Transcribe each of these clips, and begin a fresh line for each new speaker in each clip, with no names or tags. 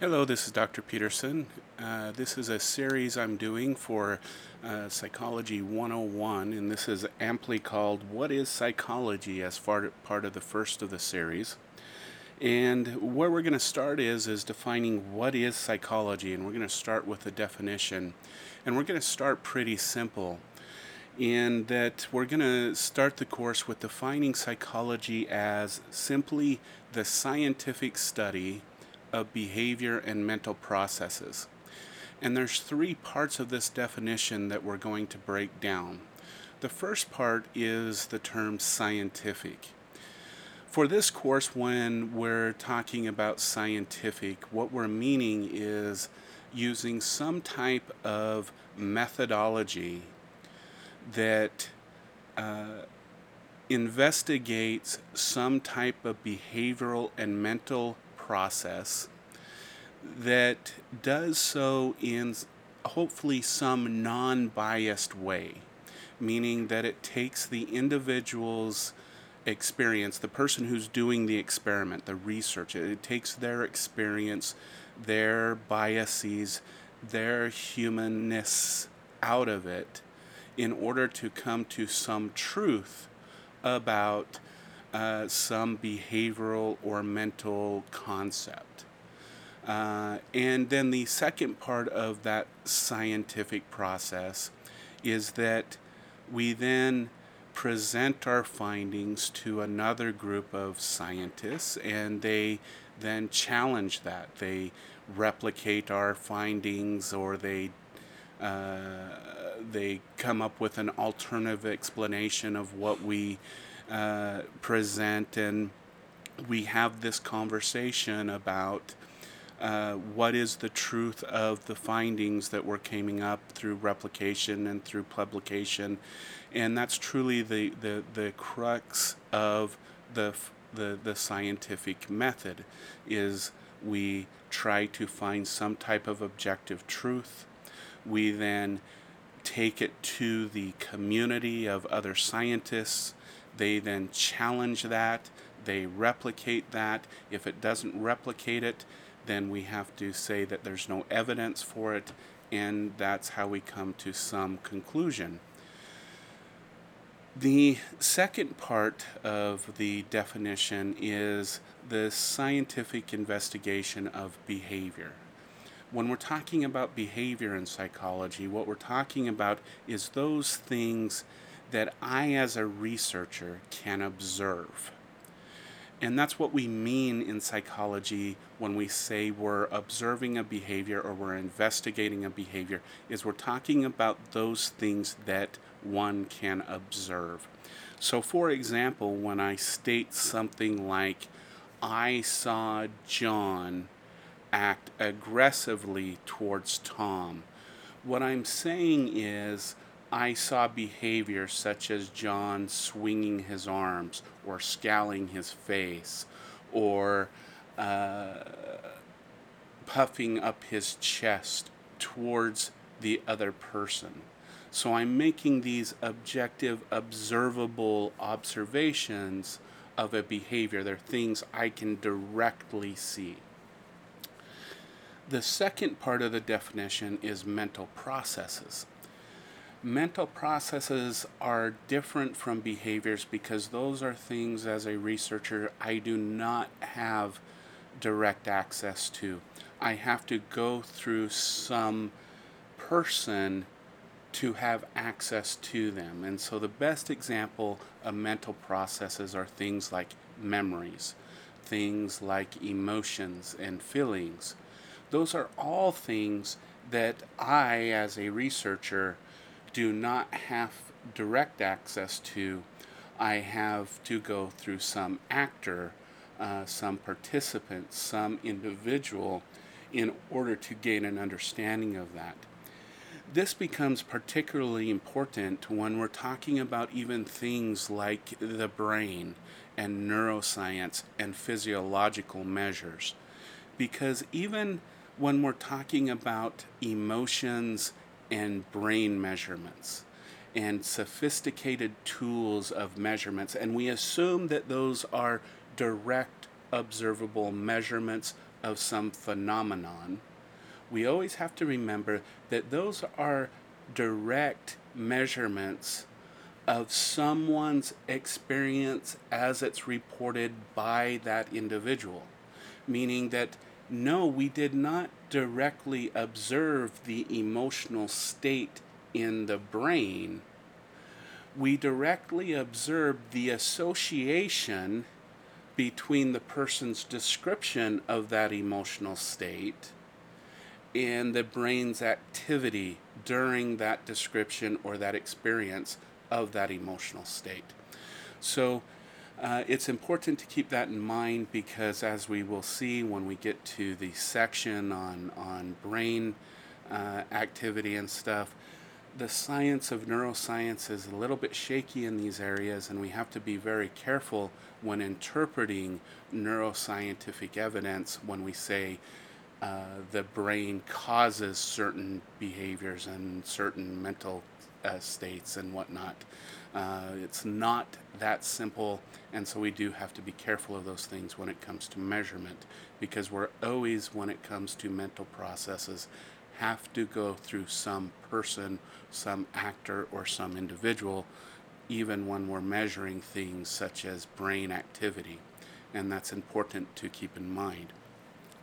Hello, this is Dr. Peterson. Uh, this is a series I'm doing for uh, Psychology 101, and this is amply called What is Psychology as far, part of the first of the series. And where we're going to start is is defining what is psychology, and we're going to start with a definition. And we're going to start pretty simple in that we're going to start the course with defining psychology as simply the scientific study of behavior and mental processes. And there's three parts of this definition that we're going to break down. The first part is the term scientific. For this course, when we're talking about scientific, what we're meaning is using some type of methodology that uh, investigates some type of behavioral and mental process that does so in hopefully some non biased way, meaning that it takes the individual's experience, the person who's doing the experiment, the research, it takes their experience, their biases, their humanness out of it in order to come to some truth about uh, some behavioral or mental concept. Uh, and then the second part of that scientific process is that we then present our findings to another group of scientists and they then challenge that. They replicate our findings or they uh, they come up with an alternative explanation of what we uh, present, and we have this conversation about uh, what is the truth of the findings that we're coming up through replication and through publication, and that's truly the the, the crux of the the the scientific method is we try to find some type of objective truth. We then take it to the community of other scientists they then challenge that, they replicate that. If it doesn't replicate it, then we have to say that there's no evidence for it, and that's how we come to some conclusion. The second part of the definition is the scientific investigation of behavior. When we're talking about behavior in psychology, what we're talking about is those things that I, as a researcher, can observe. And that's what we mean in psychology when we say we're observing a behavior or we're investigating a behavior is we're talking about those things that one can observe. So for example, when I state something like I saw John act aggressively towards Tom, what I'm saying is I saw behavior such as John swinging his arms or scowling his face or uh, puffing up his chest towards the other person. So I'm making these objective, observable observations of a behavior. They're things I can directly see. The second part of the definition is mental processes mental processes are different from behaviors because those are things as a researcher I do not have direct access to. I have to go through some person to have access to them. And so the best example of mental processes are things like memories, things like emotions and feelings. Those are all things that I, as a researcher, do not have direct access to, I have to go through some actor, uh, some participant, some individual in order to gain an understanding of that. This becomes particularly important when we're talking about even things like the brain and neuroscience and physiological measures. Because even when we're talking about emotions and brain measurements and sophisticated tools of measurements. And we assume that those are direct observable measurements of some phenomenon, we always have to remember that those are direct measurements of someone's experience as it's reported by that individual. Meaning that no, we did not directly observe the emotional state in the brain. We directly observed the association between the person's description of that emotional state and the brain's activity during that description or that experience of that emotional state. So uh, it's important to keep that in mind because, as we will see when we get to the section on, on brain uh, activity and stuff, the science of neuroscience is a little bit shaky in these areas, and we have to be very careful when interpreting neuroscientific evidence when we say uh, the brain causes certain behaviors and certain mental uh, states and whatnot. Uh, it's not that simple, and so we do have to be careful of those things when it comes to measurement because we're always, when it comes to mental processes, have to go through some person, some actor, or some individual, even when we're measuring things such as brain activity. And that's important to keep in mind.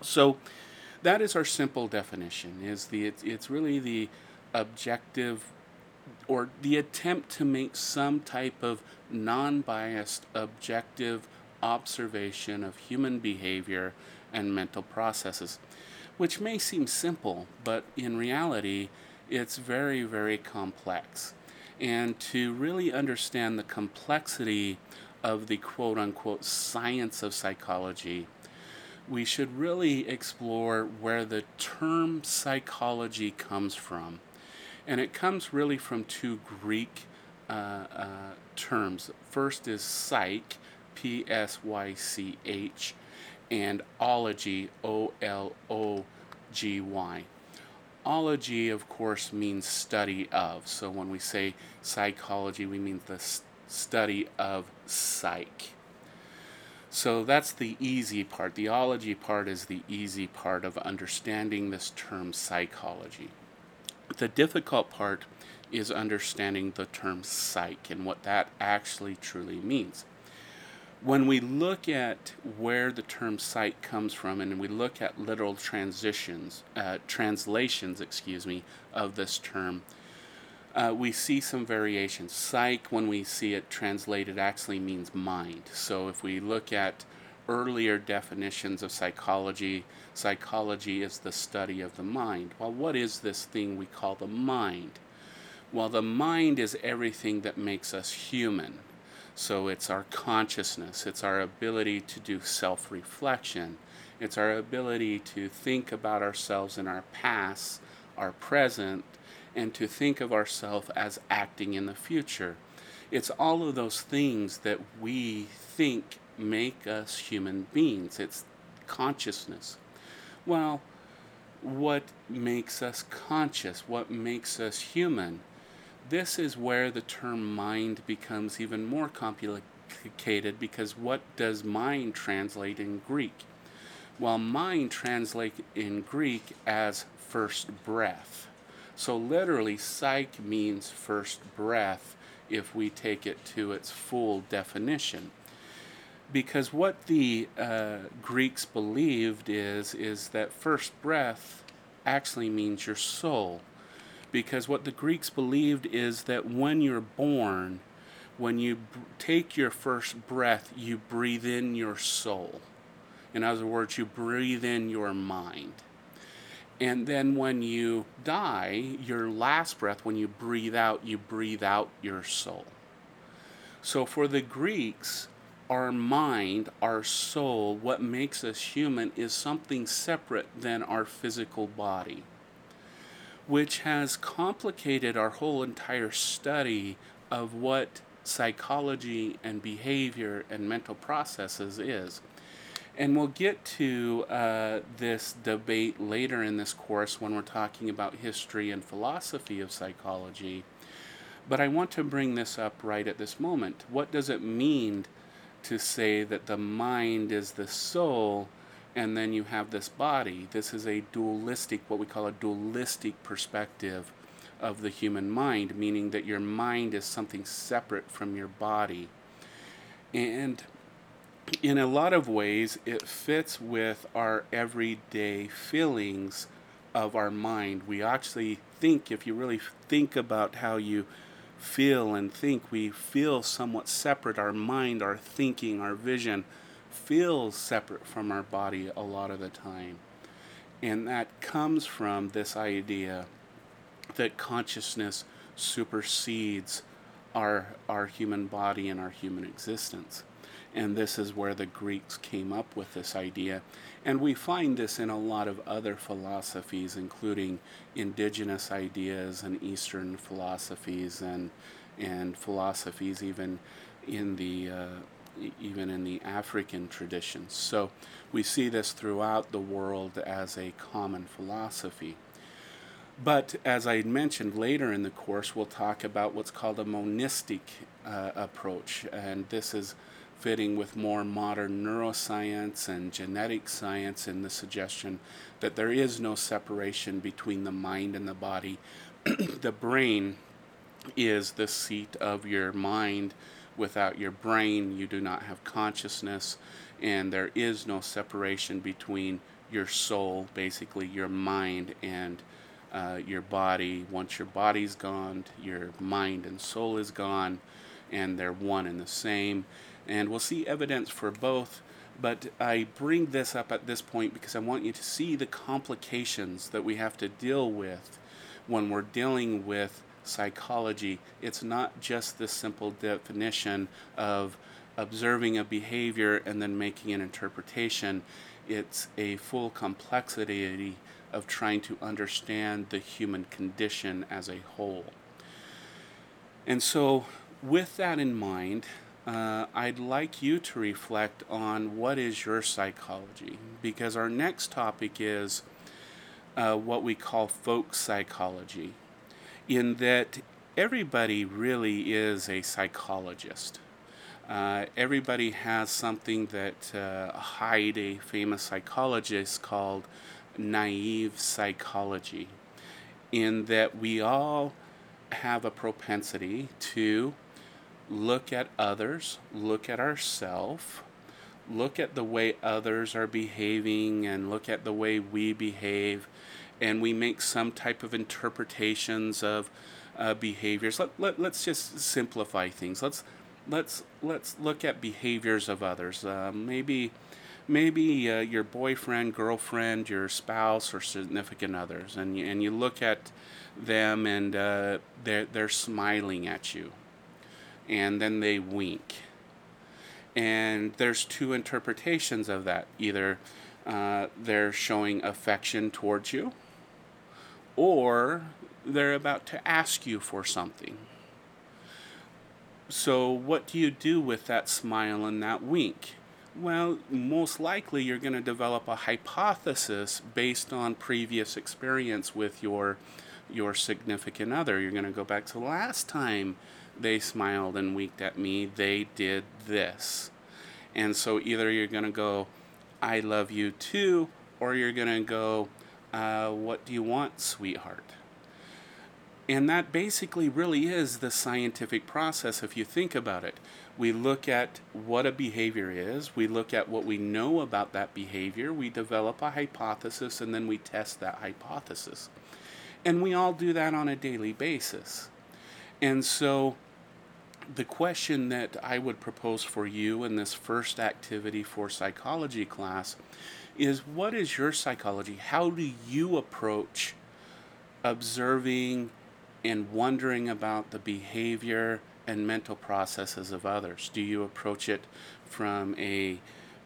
So, that is our simple definition is the it's, it's really the objective or the attempt to make some type of non biased, objective observation of human behavior and mental processes, which may seem simple, but in reality, it's very, very complex. And to really understand the complexity of the quote unquote science of psychology, we should really explore where the term psychology comes from and it comes really from two Greek uh, uh, terms. First is psych, P S Y C H, and ology, O L O G Y. Ology, of course, means study of. So when we say psychology, we mean the study of psych. So that's the easy part. The ology part is the easy part of understanding this term psychology. The difficult part is understanding the term psych and what that actually truly means. When we look at where the term psych comes from and we look at literal transitions, uh, translations, excuse me, of this term, uh, we see some variations. Psych, when we see it translated, actually means mind. So if we look at earlier definitions of psychology, psychology is the study of the mind. Well, what is this thing we call the mind? Well, the mind is everything that makes us human. So it's our consciousness, it's our ability to do self reflection, it's our ability to think about ourselves in our past, our present, and to think of ourselves as acting in the future. It's all of those things that we think make us human beings. It's consciousness. Well, what makes us conscious? What makes us human? This is where the term mind becomes even more complicated because what does mind translate in Greek? Well, mind translates in Greek as first breath. So literally, psych means first breath if we take it to its full definition because what the uh, Greeks believed is is that first breath actually means your soul, because what the Greeks believed is that when you're born, when you take your first breath, you breathe in your soul. In other words, you breathe in your mind. And then when you die, your last breath, when you breathe out, you breathe out your soul. So for the Greeks, our mind, our soul, what makes us human is something separate than our physical body, which has complicated our whole entire study of what psychology and behavior and mental processes is. And we'll get to uh, this debate later in this course when we're talking about history and philosophy of psychology. But I want to bring this up right at this moment. What does it mean to say that the mind is the soul and then you have this body. This is a dualistic, what we call a dualistic perspective of the human mind, meaning that your mind is something separate from your body. And in a lot of ways, it fits with our everyday feelings of our mind. We actually think, if you really think about how you feel and think, we feel somewhat separate. Our mind, our thinking, our vision feels separate from our body a lot of the time. And that comes from this idea that consciousness supersedes our, our human body and our human existence. And this is where the Greeks came up with this idea. And we find this in a lot of other philosophies, including indigenous ideas and Eastern philosophies and, and philosophies even in the uh, even in the African traditions. So we see this throughout the world as a common philosophy. But as I mentioned later in the course, we'll talk about what's called a monistic uh, approach, and this is fitting with more modern neuroscience and genetic science and the suggestion that there is no separation between the mind and the body. the brain is the seat of your mind. Without your brain, you do not have consciousness, and there is no separation between your soul, basically your mind, and uh, your body. Once your body's gone, your mind and soul is gone, and they're one and the same and we'll see evidence for both. But I bring this up at this point because I want you to see the complications that we have to deal with when we're dealing with psychology. It's not just the simple definition of observing a behavior and then making an interpretation. It's a full complexity of trying to understand the human condition as a whole. And so, with that in mind, uh, I'd like you to reflect on what is your psychology because our next topic is uh, what we call folk psychology, in that everybody really is a psychologist. Uh, everybody has something that uh, Heider, a famous psychologist, called naive psychology, in that we all have a propensity to look at others, look at ourselves, look at the way others are behaving, and look at the way we behave, and we make some type of interpretations of uh, behaviors. Let, let, let's just simplify things. Let's let's let's look at behaviors of others. Uh, maybe maybe uh, your boyfriend, girlfriend, your spouse, or significant others, and you, and you look at them and uh, they're they're smiling at you and then they wink. And there's two interpretations of that. Either uh, they're showing affection towards you, or they're about to ask you for something. So, what do you do with that smile and that wink? Well, most likely you're going to develop a hypothesis based on previous experience with your your significant other. You're going to go back to last time they smiled and winked at me, they did this. And so either you're going to go, I love you too, or you're going to go, uh, What do you want, sweetheart? And that basically really is the scientific process if you think about it. We look at what a behavior is, we look at what we know about that behavior, we develop a hypothesis, and then we test that hypothesis. And we all do that on a daily basis. And so the question that I would propose for you in this first activity for psychology class is what is your psychology? How do you approach observing and wondering about the behavior and mental processes of others? Do you approach it from a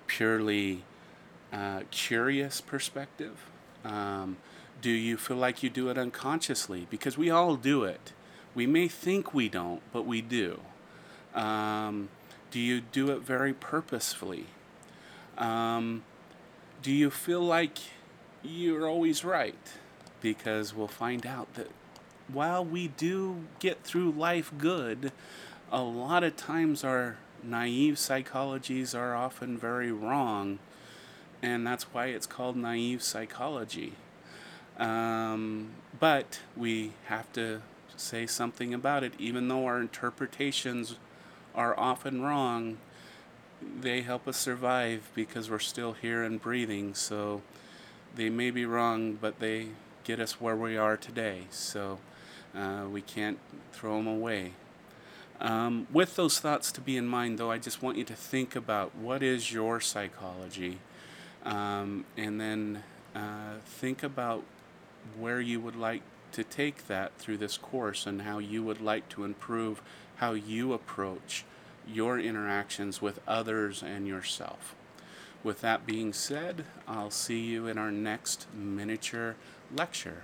purely uh, curious perspective? Um, do you feel like you do it unconsciously? Because we all do it. We may think we don't, but we do. Um, do you do it very purposefully? Um, do you feel like you're always right? Because we'll find out that while we do get through life good, a lot of times our naive psychologies are often very wrong. and that's why it's called naive psychology. Um, but we have to say something about it, even though our interpretations are often wrong. They help us survive because we're still here and breathing. So they may be wrong, but they get us where we are today. So uh, we can't throw them away. Um, with those thoughts to be in mind, though, I just want you to think about what is your psychology, um, and then uh, think about where you would like to take that through this course and how you would like to improve how you approach your interactions with others and yourself. With that being said, I'll see you in our next miniature lecture.